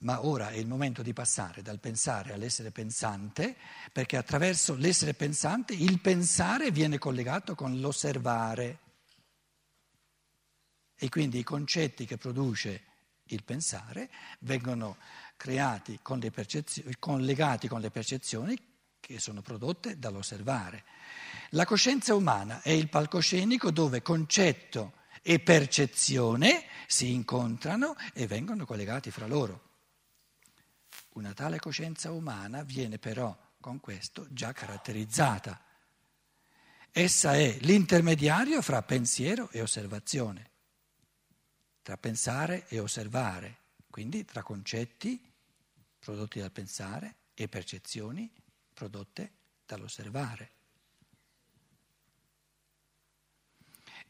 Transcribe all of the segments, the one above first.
ma ora è il momento di passare dal pensare all'essere pensante, perché attraverso l'essere pensante il pensare viene collegato con l'osservare. E quindi i concetti che produce il pensare vengono creati con le percezioni, collegati con le percezioni che sono prodotte dall'osservare. La coscienza umana è il palcoscenico dove concetto e percezione si incontrano e vengono collegati fra loro. Una tale coscienza umana viene però con questo già caratterizzata. Essa è l'intermediario fra pensiero e osservazione, tra pensare e osservare, quindi tra concetti prodotti dal pensare e percezioni prodotte dall'osservare.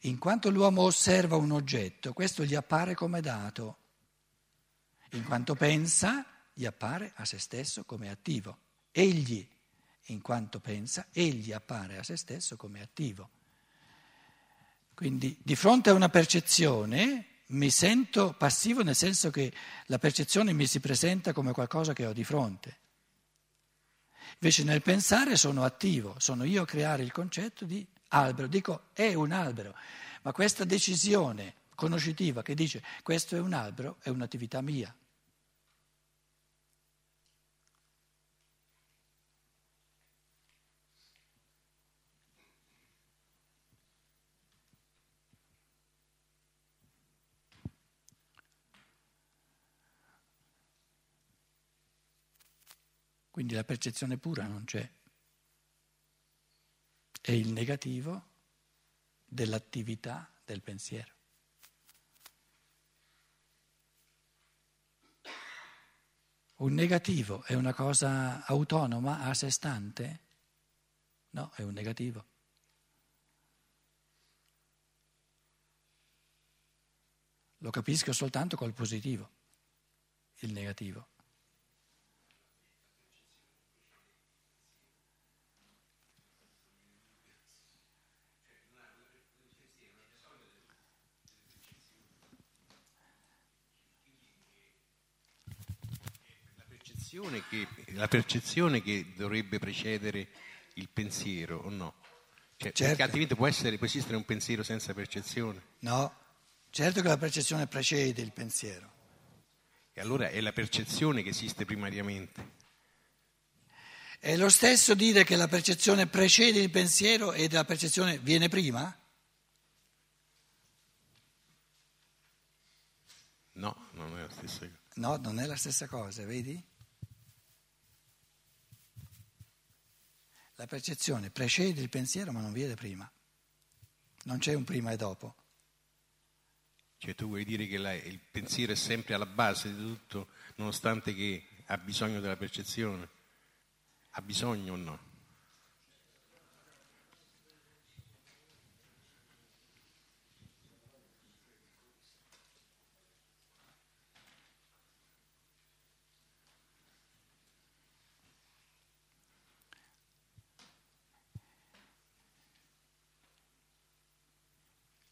In quanto l'uomo osserva un oggetto, questo gli appare come dato. In quanto pensa, gli appare a se stesso come attivo. Egli, in quanto pensa, egli appare a se stesso come attivo. Quindi di fronte a una percezione mi sento passivo nel senso che la percezione mi si presenta come qualcosa che ho di fronte. Invece nel pensare sono attivo, sono io a creare il concetto di albero, dico è un albero, ma questa decisione conoscitiva che dice questo è un albero è un'attività mia. Quindi la percezione pura non c'è. È il negativo dell'attività del pensiero. Un negativo è una cosa autonoma, a sé stante? No, è un negativo. Lo capisco soltanto col positivo, il negativo. Percezione che, la percezione che dovrebbe precedere il pensiero o no? Cioè, certo. Perché altrimenti può, essere, può esistere un pensiero senza percezione? No, certo che la percezione precede il pensiero. E allora è la percezione che esiste primariamente. È lo stesso dire che la percezione precede il pensiero e la percezione viene prima? No, non è la stessa cosa. No, non è la stessa cosa, vedi? La percezione precede il pensiero ma non viene prima. Non c'è un prima e dopo. Cioè tu vuoi dire che la, il pensiero è sempre alla base di tutto, nonostante che ha bisogno della percezione? Ha bisogno o no?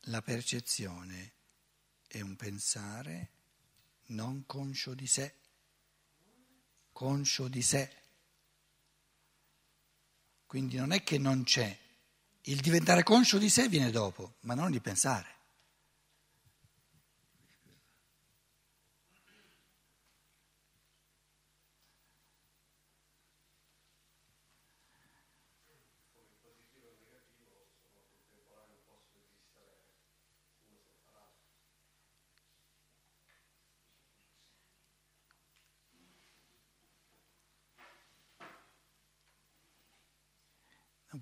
La percezione è un pensare non conscio di sé, conscio di sé. Quindi non è che non c'è, il diventare conscio di sé viene dopo, ma non il pensare.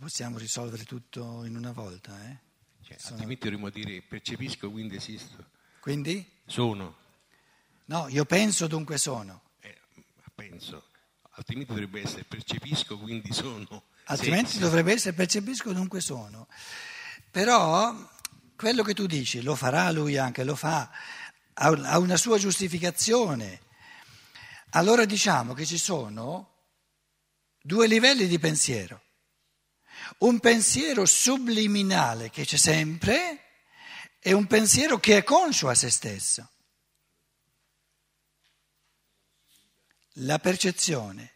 Possiamo risolvere tutto in una volta, eh? Cioè, sono... Altrimenti dovremmo dire percepisco, quindi esisto. Quindi? Sono. No, io penso, dunque sono. Eh, penso. Altrimenti dovrebbe essere percepisco, quindi sono. Altrimenti sì, dovrebbe essere percepisco, dunque sono. Però quello che tu dici lo farà lui anche, lo fa, ha una sua giustificazione. Allora diciamo che ci sono due livelli di pensiero un pensiero subliminale che c'è sempre e un pensiero che è conscio a se stesso. la percezione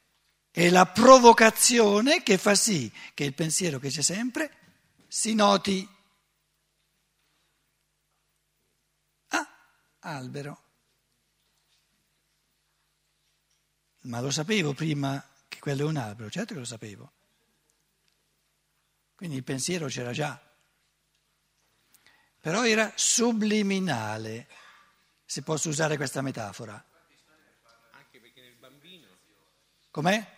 è la provocazione che fa sì che il pensiero che c'è sempre si noti. Ah, albero. Ma lo sapevo prima che quello è un albero, certo che lo sapevo. Quindi il pensiero c'era già. Però era subliminale, se posso usare questa metafora. Anche perché nel bambino... Com'è?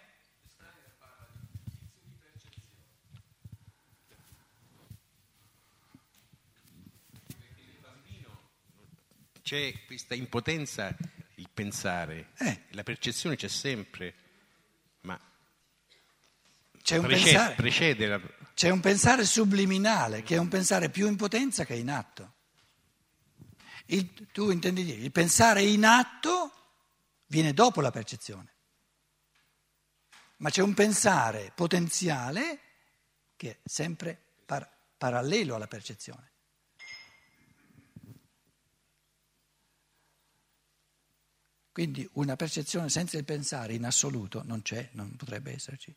C'è questa impotenza, il pensare, Eh. la percezione c'è sempre, ma C'è un, precede, pensare, precede la... c'è un pensare subliminale, che è un pensare più in potenza che in atto. Il- tu intendi dire, il pensare in atto viene dopo la percezione, ma c'è un pensare potenziale che è sempre par- parallelo alla percezione. Quindi una percezione senza il pensare in assoluto non c'è, non potrebbe esserci.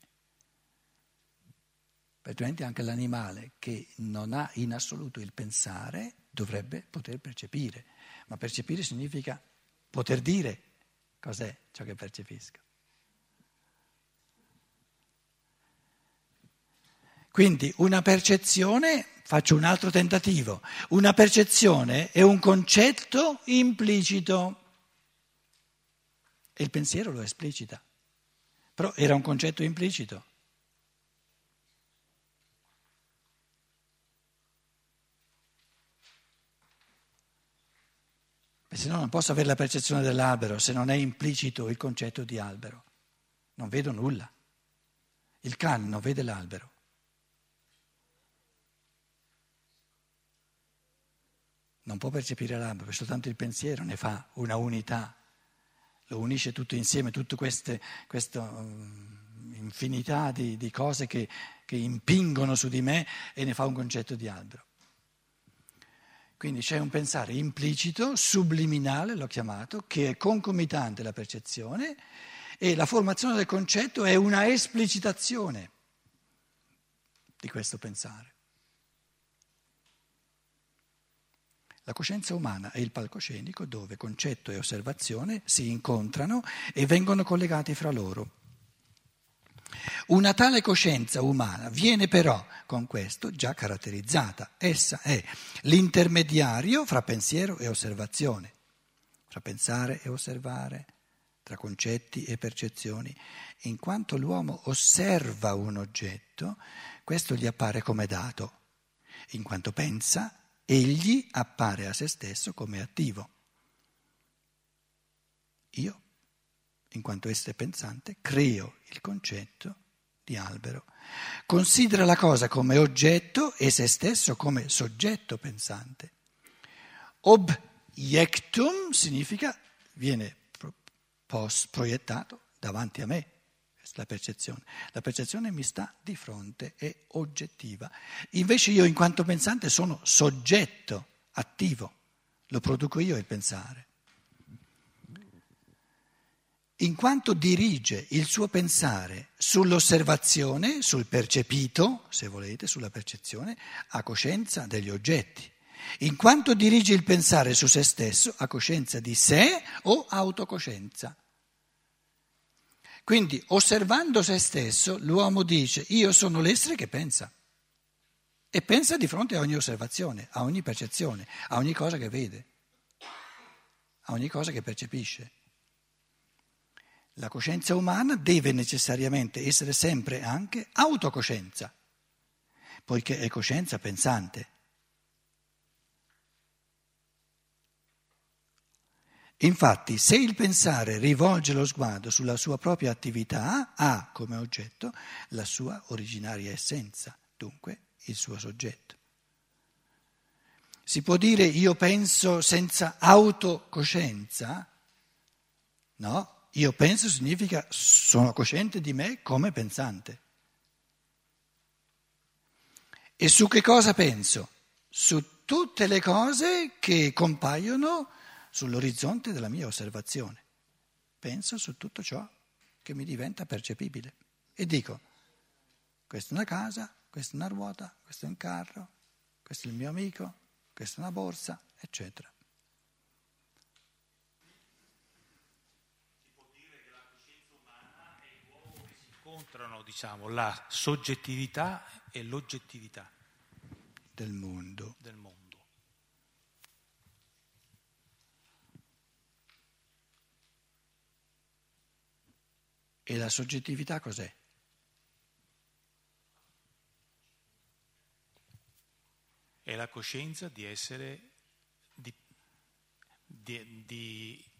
Altrimenti anche l'animale che non ha in assoluto il pensare dovrebbe poter percepire, ma percepire significa poter dire cos'è ciò che percepisco. Quindi una percezione, faccio un altro tentativo, una percezione è un concetto implicito e il pensiero lo esplicita, però era un concetto implicito. Se no non posso avere la percezione dell'albero se non è implicito il concetto di albero. Non vedo nulla. Il cane non vede l'albero. Non può percepire l'albero, soltanto il pensiero ne fa una unità, lo unisce tutto insieme, queste, questa um, infinità di, di cose che, che impingono su di me e ne fa un concetto di albero. Quindi c'è un pensare implicito, subliminale, l'ho chiamato, che è concomitante alla percezione e la formazione del concetto è una esplicitazione di questo pensare. La coscienza umana è il palcoscenico dove concetto e osservazione si incontrano e vengono collegati fra loro. Una tale coscienza umana viene però con questo già caratterizzata. Essa è l'intermediario fra pensiero e osservazione, fra pensare e osservare, tra concetti e percezioni. In quanto l'uomo osserva un oggetto, questo gli appare come dato. In quanto pensa, egli appare a se stesso come attivo. Io, in quanto essere pensante, creo il concetto di albero. Considera la cosa come oggetto e se stesso come soggetto pensante. Objectum significa viene proiettato davanti a me. Questa è la percezione. La percezione mi sta di fronte, è oggettiva. Invece io in quanto pensante sono soggetto attivo, lo produco io il pensare. In quanto dirige il suo pensare sull'osservazione, sul percepito, se volete, sulla percezione, ha coscienza degli oggetti. In quanto dirige il pensare su se stesso, ha coscienza di sé o autocoscienza. Quindi osservando se stesso l'uomo dice io sono l'essere che pensa e pensa di fronte a ogni osservazione, a ogni percezione, a ogni cosa che vede, a ogni cosa che percepisce. La coscienza umana deve necessariamente essere sempre anche autocoscienza, poiché è coscienza pensante. Infatti, se il pensare rivolge lo sguardo sulla sua propria attività, ha come oggetto la sua originaria essenza, dunque il suo soggetto. Si può dire io penso senza autocoscienza? No, io penso significa sono cosciente di me come pensante. E su che cosa penso? Su tutte le cose che compaiono sull'orizzonte della mia osservazione. penso su tutto ciò che mi diventa percepibile e dico, questa è una casa, questa è una ruota, questo è un carro, questo è il mio amico, questa è una borsa, eccetera. Si può dire che la coscienza umana è il luogo che si incontrano, diciamo, la soggettività e l'oggettività del mondo. Del mondo. E la soggettività cos'è? È la coscienza di essere, di, di, di,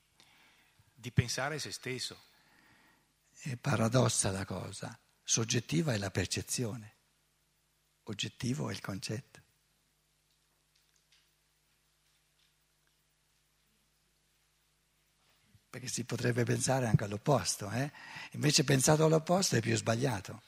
di pensare a se stesso. È paradossa la cosa. Soggettiva è la percezione, oggettivo è il concetto. perché si potrebbe pensare anche all'opposto, eh? invece pensato all'opposto è più sbagliato.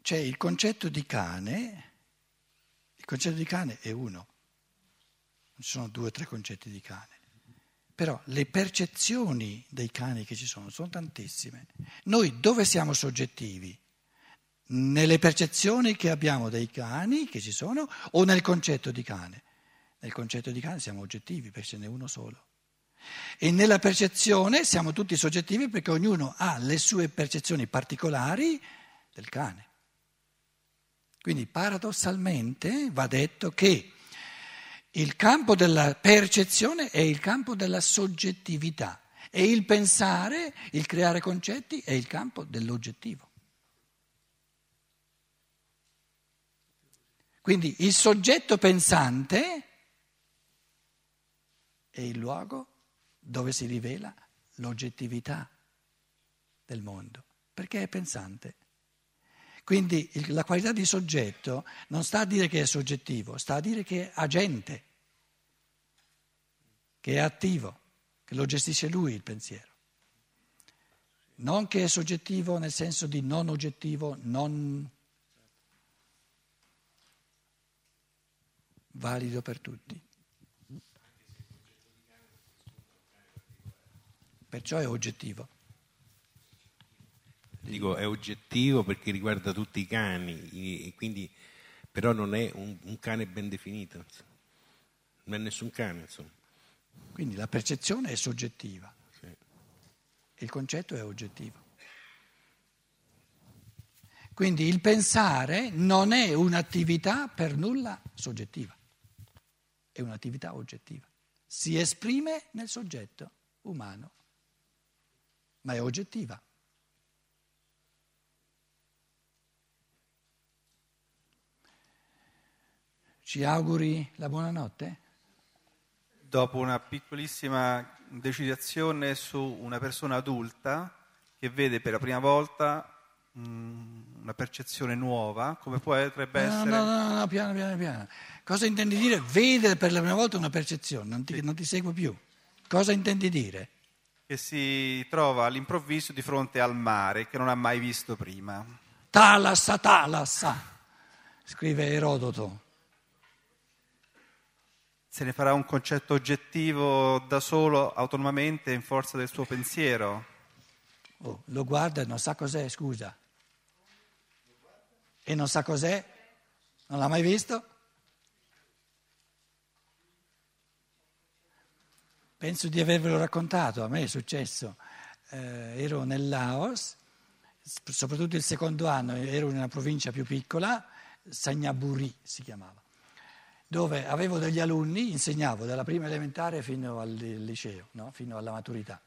C'è il concetto di cane, concetto di cane è uno, non ci sono due o tre concetti di cane, però le percezioni dei cani che ci sono sono tantissime. Noi dove siamo soggettivi? nelle percezioni che abbiamo dei cani che ci sono o nel concetto di cane. Nel concetto di cane siamo oggettivi perché ce n'è uno solo. E nella percezione siamo tutti soggettivi perché ognuno ha le sue percezioni particolari del cane. Quindi paradossalmente va detto che il campo della percezione è il campo della soggettività e il pensare, il creare concetti è il campo dell'oggettivo. Quindi il soggetto pensante è il luogo dove si rivela l'oggettività del mondo, perché è pensante. Quindi la qualità di soggetto non sta a dire che è soggettivo, sta a dire che è agente, che è attivo, che lo gestisce lui il pensiero. Non che è soggettivo nel senso di non oggettivo, non valido per tutti. Perciò è oggettivo. Dico è oggettivo perché riguarda tutti i cani, quindi, però non è un, un cane ben definito, non è nessun cane. Insomma. Quindi la percezione è soggettiva, sì. il concetto è oggettivo. Quindi il pensare non è un'attività per nulla soggettiva è un'attività oggettiva. Si esprime nel soggetto umano, ma è oggettiva. Ci auguri la buonanotte? Dopo una piccolissima decisitazione su una persona adulta che vede per la prima volta una percezione nuova, come potrebbe no, essere... No, no, no, no, piano, piano, piano. Cosa intendi dire? Vedere per la prima volta una percezione, non ti, sì. non ti seguo più. Cosa intendi dire? Che si trova all'improvviso di fronte al mare che non ha mai visto prima. Talassa, talassa, scrive Erodoto. Se ne farà un concetto oggettivo da solo, autonomamente, in forza del suo pensiero. Oh, lo guarda e non sa cos'è, scusa e non sa cos'è, non l'ha mai visto? Penso di avervelo raccontato, a me è successo, eh, ero nel Laos, soprattutto il secondo anno, ero in una provincia più piccola, Sagnaburi si chiamava, dove avevo degli alunni, insegnavo dalla prima elementare fino al liceo, no? fino alla maturità,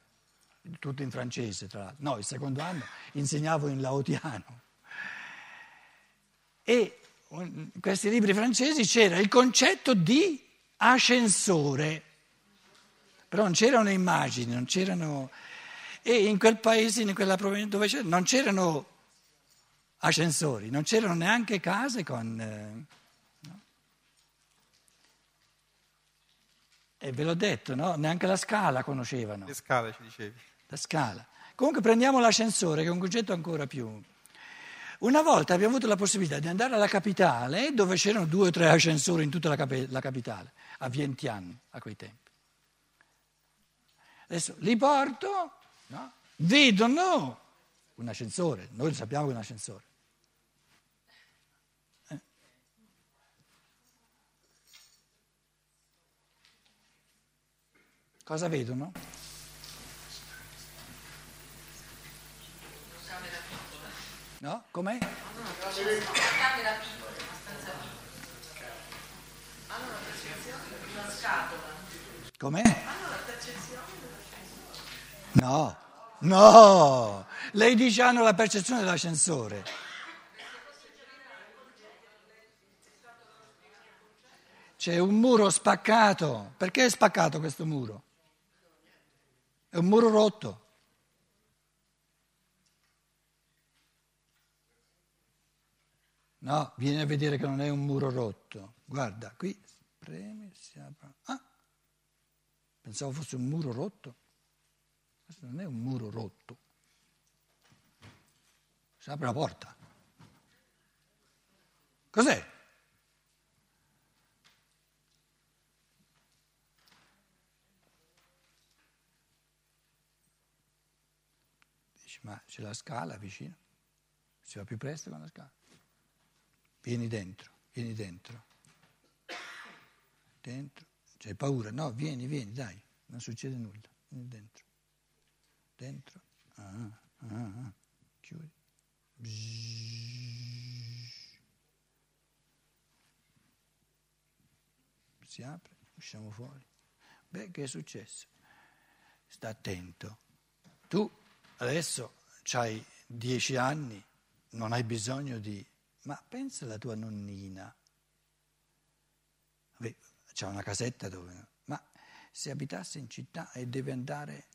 tutto in francese tra l'altro. No, il secondo anno insegnavo in laotiano e in questi libri francesi c'era il concetto di ascensore, però non c'erano immagini, non c'erano... E in quel paese, in quella provincia dove c'era, non c'erano ascensori, non c'erano neanche case con... Eh, no? E ve l'ho detto, no? Neanche la scala conoscevano. Le scale ci dicevi. La scala. Comunque prendiamo l'ascensore, che è un concetto ancora più Una volta abbiamo avuto la possibilità di andare alla capitale dove c'erano due o tre ascensori in tutta la, cap- la capitale, a Vientiane a quei tempi. Adesso li porto, no? vedono un ascensore, noi sappiamo che è un ascensore. Cosa vedono? No? Com'è? Com'è? No, no! Lei dice hanno la percezione dell'ascensore. C'è un muro spaccato. Perché è spaccato questo muro? È un muro rotto. No, vieni a vedere che non è un muro rotto. Guarda, qui premi, si apre. Ah, pensavo fosse un muro rotto. Questo non è un muro rotto. Si apre la porta. Cos'è? Dici, ma c'è la scala vicino? Si va più presto con la scala? Vieni dentro, vieni dentro. Dentro. C'hai paura? No, vieni, vieni, dai, non succede nulla. Vieni dentro. Dentro. Ah, ah, ah. Chiudi. Si apre, usciamo fuori. Beh, che è successo? Sta attento. Tu adesso hai dieci anni, non hai bisogno di ma pensa alla tua nonnina. C'è una casetta dove... Ma se abitasse in città e deve andare...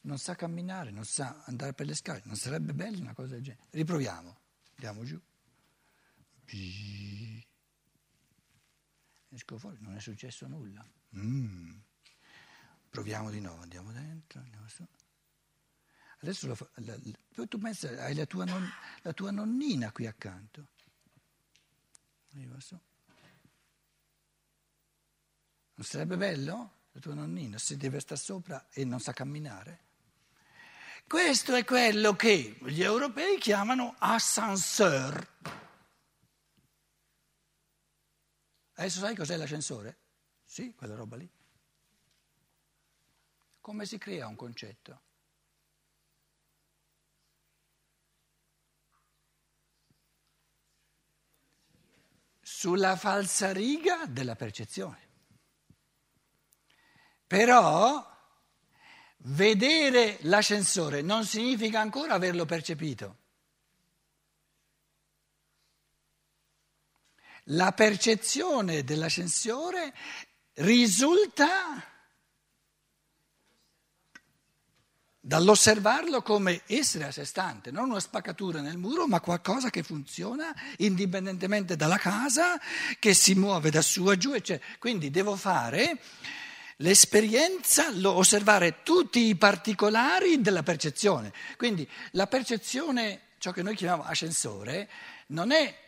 Non sa camminare, non sa andare per le scale, non sarebbe bella una cosa del genere. Riproviamo. Andiamo giù. Esco fuori, non è successo nulla. Mm. Proviamo di nuovo, andiamo dentro, andiamo su. Adesso fa, la, la, tu pensa, hai la tua, non, la tua, nonnina qui accanto. Non sarebbe bello? La tua nonnina se deve stare sopra e non sa camminare? Questo è quello che gli europei chiamano ascenseur. Adesso sai cos'è l'ascensore? Sì, quella roba lì. Come si crea un concetto? Sulla falsariga della percezione. Però vedere l'ascensore non significa ancora averlo percepito. La percezione dell'ascensore risulta dall'osservarlo come essere a sé stante, non una spaccatura nel muro, ma qualcosa che funziona indipendentemente dalla casa, che si muove da su a giù, eccetera. Quindi devo fare l'esperienza, osservare tutti i particolari della percezione. Quindi la percezione, ciò che noi chiamiamo ascensore, non è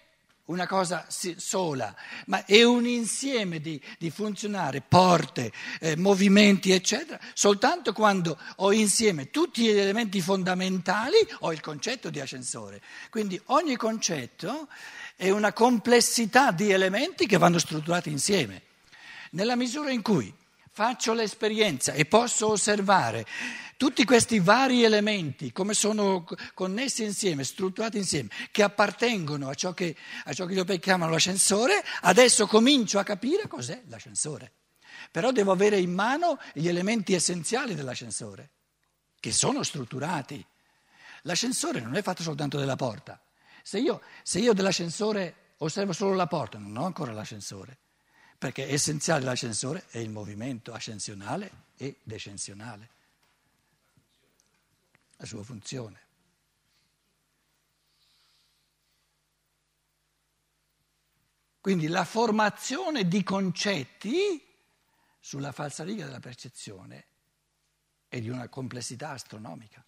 una cosa sola, ma è un insieme di, di funzionare, porte, eh, movimenti, eccetera. Soltanto quando ho insieme tutti gli elementi fondamentali ho il concetto di ascensore. Quindi ogni concetto è una complessità di elementi che vanno strutturati insieme. Nella misura in cui faccio l'esperienza e posso osservare tutti questi vari elementi, come sono connessi insieme, strutturati insieme, che appartengono a ciò che, a ciò che gli chiamano l'ascensore, adesso comincio a capire cos'è l'ascensore. Però devo avere in mano gli elementi essenziali dell'ascensore, che sono strutturati. L'ascensore non è fatto soltanto della porta. Se io, se io dell'ascensore osservo solo la porta, non ho ancora l'ascensore, perché essenziale dell'ascensore è il movimento ascensionale e descensionale la sua funzione. Quindi la formazione di concetti sulla falsariga della percezione è di una complessità astronomica.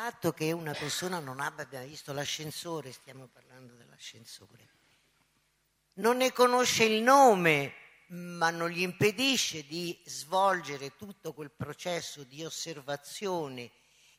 Fatto che una persona non abbia visto l'ascensore, stiamo parlando dell'ascensore, non ne conosce il nome, ma non gli impedisce di svolgere tutto quel processo di osservazione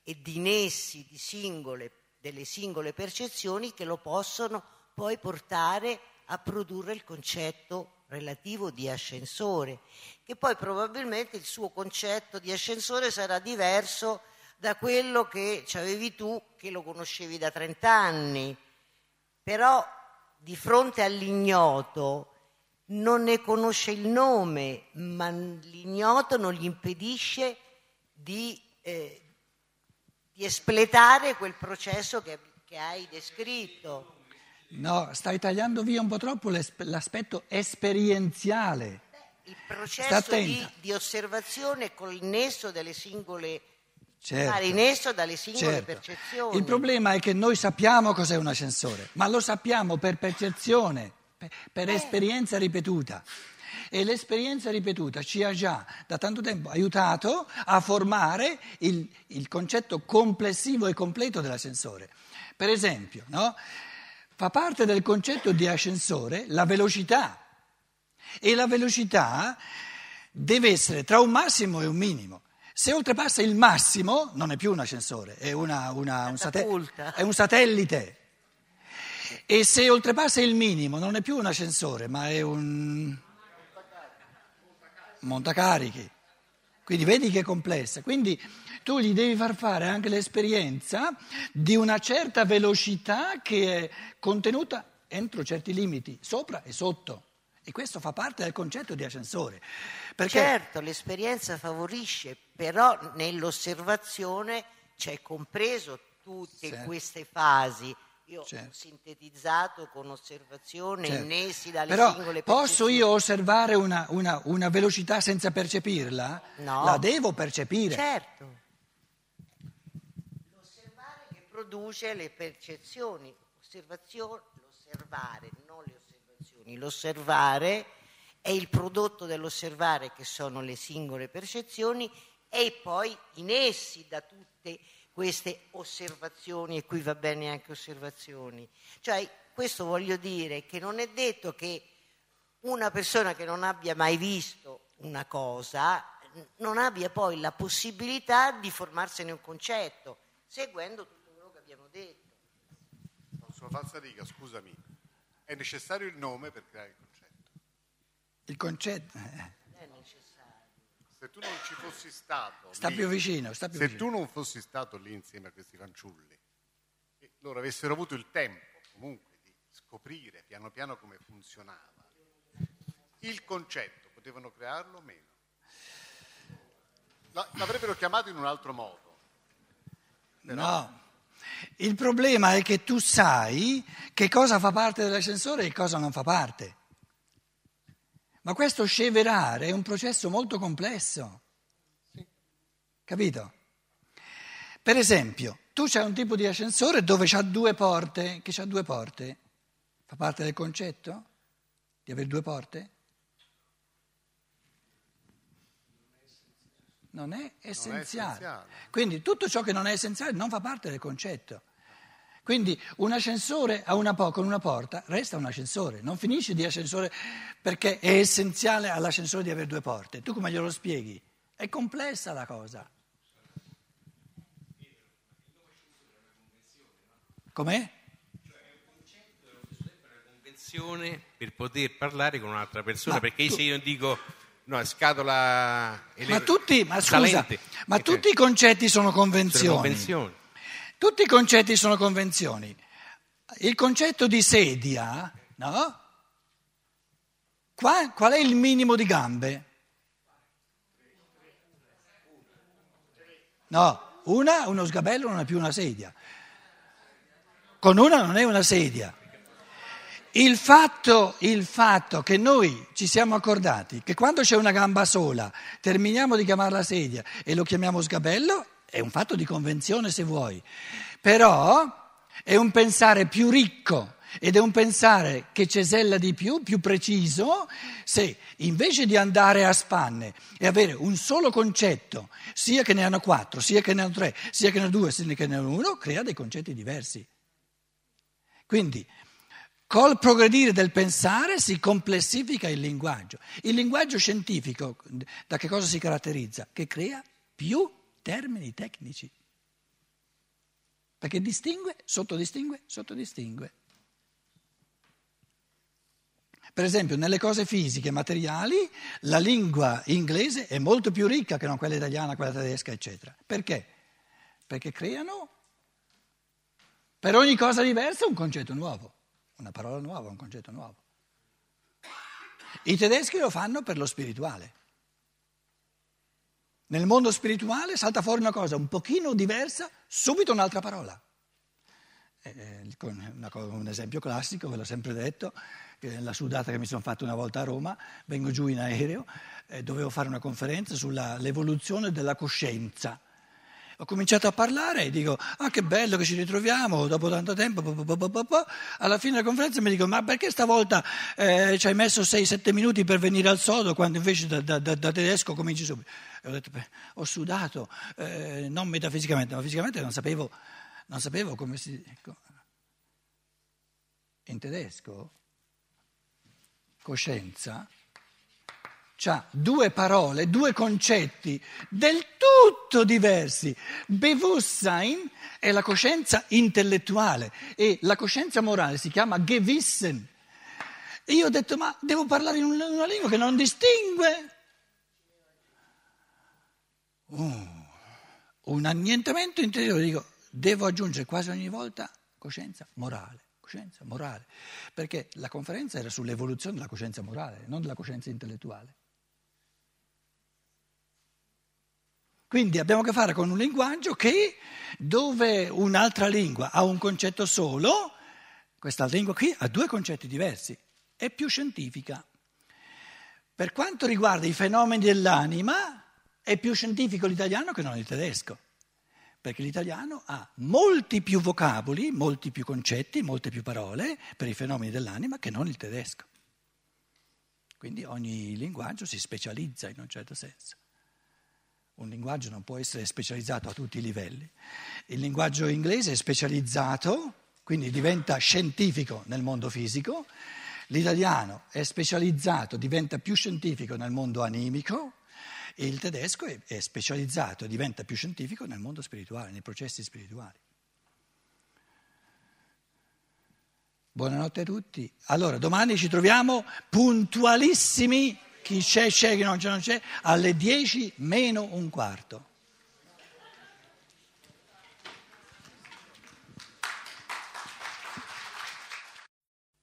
e di nessi di singole, delle singole percezioni che lo possono poi portare a produrre il concetto relativo di ascensore, che poi probabilmente il suo concetto di ascensore sarà diverso da quello che avevi tu, che lo conoscevi da 30 anni. Però di fronte all'ignoto non ne conosce il nome, ma l'ignoto non gli impedisce di, eh, di espletare quel processo che, che hai descritto. No, stai tagliando via un po' troppo l'aspetto esperienziale. Il processo di, di, osservazione col nesso delle singole certo, nesso dalle singole certo. percezioni. Il problema è che noi sappiamo cos'è un ascensore, ma lo sappiamo per percezione, per, per eh. esperienza ripetuta. E l'esperienza ripetuta ci ha già da tanto tempo aiutato a formare il, il concetto complessivo e completo dell'ascensore. Per esempio, no? fa parte del concetto di ascensore la velocità e la velocità deve essere tra un massimo e un minimo. Se oltrepassa il massimo non è più un ascensore, è, una, una, un, sate- è un satellite. E se oltrepassa il minimo non è più un ascensore, ma è un montacarichi. Quindi vedi che è complessa. Quindi tu gli devi far fare anche l'esperienza di una certa velocità che è contenuta entro certi limiti, sopra e sotto. E questo fa parte del concetto di ascensore. Perché... Certo, l'esperienza favorisce, però nell'osservazione c'è compreso tutte certo. queste fasi. Io certo. ho sintetizzato con osservazione certo. innessi dalle Però singole Posso io osservare una, una, una velocità senza percepirla? No. La devo percepire. Certo produce le percezioni, l'osservare, non le osservazioni, l'osservare è il prodotto dell'osservare che sono le singole percezioni e poi in essi da tutte queste osservazioni, e qui va bene anche osservazioni. Cioè, questo voglio dire che non è detto che una persona che non abbia mai visto una cosa non abbia poi la possibilità di formarsene un concetto, seguendo abbiamo detto. Sulla falsa riga, scusami, è necessario il nome per creare il concetto? Il concetto... Eh. È necessario. Se tu non ci fossi stato... Sta lì, più vicino, sta più se vicino. tu non fossi stato lì insieme a questi fanciulli e loro avessero avuto il tempo comunque di scoprire piano piano come funzionava, il concetto potevano crearlo o meno? L'avrebbero chiamato in un altro modo. Però... No. Il problema è che tu sai che cosa fa parte dell'ascensore e cosa non fa parte. Ma questo sceverare è un processo molto complesso. Capito? Per esempio, tu c'hai un tipo di ascensore dove c'ha due porte, che c'ha due porte. Fa parte del concetto di avere due porte? Non è essenziale. Quindi tutto ciò che non è essenziale non fa parte del concetto. Quindi un ascensore una po- con una porta resta un ascensore, non finisce di ascensore perché è essenziale all'ascensore di avere due porte. Tu come glielo spieghi? È complessa la cosa. Com'è? per poter parlare con un'altra persona, ma perché tu... se io dico No, scatola ma tutti, ma scusa, ma tutti i concetti sono convenzioni. sono convenzioni. Tutti i concetti sono convenzioni. Il concetto di sedia, no? Qua, qual è il minimo di gambe? No, una, uno sgabello non è più una sedia. Con una non è una sedia. Il fatto, il fatto, che noi ci siamo accordati che quando c'è una gamba sola terminiamo di chiamarla sedia e lo chiamiamo sgabello è un fatto di convenzione se vuoi, però è un pensare più ricco ed è un pensare che cesella di più, più preciso, se invece di andare a spanne e avere un solo concetto, sia che ne hanno quattro, sia che ne hanno tre, sia che ne hanno due, sia che ne hanno uno, crea dei concetti diversi. Quindi, col progredire del pensare si complessifica il linguaggio. Il linguaggio scientifico da che cosa si caratterizza? Che crea più termini tecnici. Perché distingue, sottodistingue, sottodistingue. Per esempio, nelle cose fisiche, materiali, la lingua inglese è molto più ricca che non quella italiana, quella tedesca, eccetera. Perché? Perché creano per ogni cosa diversa un concetto nuovo, una parola nuova, un concetto nuovo. I tedeschi lo fanno per lo spirituale. Nel mondo spirituale salta fuori una cosa un pochino diversa, subito un'altra parola. Eh, una, un esempio classico, ve l'ho sempre detto, la sudata che mi sono fatta una volta a Roma, vengo giù in aereo, eh, dovevo fare una conferenza sull'evoluzione della coscienza. Ho cominciato a parlare e dico, ah che bello che ci ritroviamo dopo tanto tempo. Alla fine della conferenza mi dico, ma perché stavolta eh, ci hai messo 6-7 minuti per venire al sodo quando invece da, da, da, da tedesco cominci subito? E ho detto, beh, ho sudato, eh, non metafisicamente, ma fisicamente non sapevo, non sapevo come si... In tedesco, coscienza ha due parole, due concetti del tutto diversi. Bewusstsein è la coscienza intellettuale e la coscienza morale si chiama Gewissen. E io ho detto, ma devo parlare in una lingua che non distingue. Uh, un annientamento interiore, dico, devo aggiungere quasi ogni volta coscienza morale coscienza morale, perché la conferenza era sull'evoluzione della coscienza morale, non della coscienza intellettuale. Quindi abbiamo a che fare con un linguaggio che, dove un'altra lingua ha un concetto solo, questa lingua qui ha due concetti diversi, è più scientifica. Per quanto riguarda i fenomeni dell'anima, è più scientifico l'italiano che non il tedesco, perché l'italiano ha molti più vocaboli, molti più concetti, molte più parole per i fenomeni dell'anima che non il tedesco. Quindi ogni linguaggio si specializza in un certo senso. Un linguaggio non può essere specializzato a tutti i livelli. Il linguaggio inglese è specializzato, quindi diventa scientifico nel mondo fisico. L'italiano è specializzato, diventa più scientifico nel mondo animico. E il tedesco è, specializzato, diventa più scientifico nel mondo spirituale, nei processi spirituali. Buonanotte a tutti. Allora, domani ci troviamo puntualissimi chi c'è, c'è, chi non c'è, non c'è, alle 10 meno un quarto.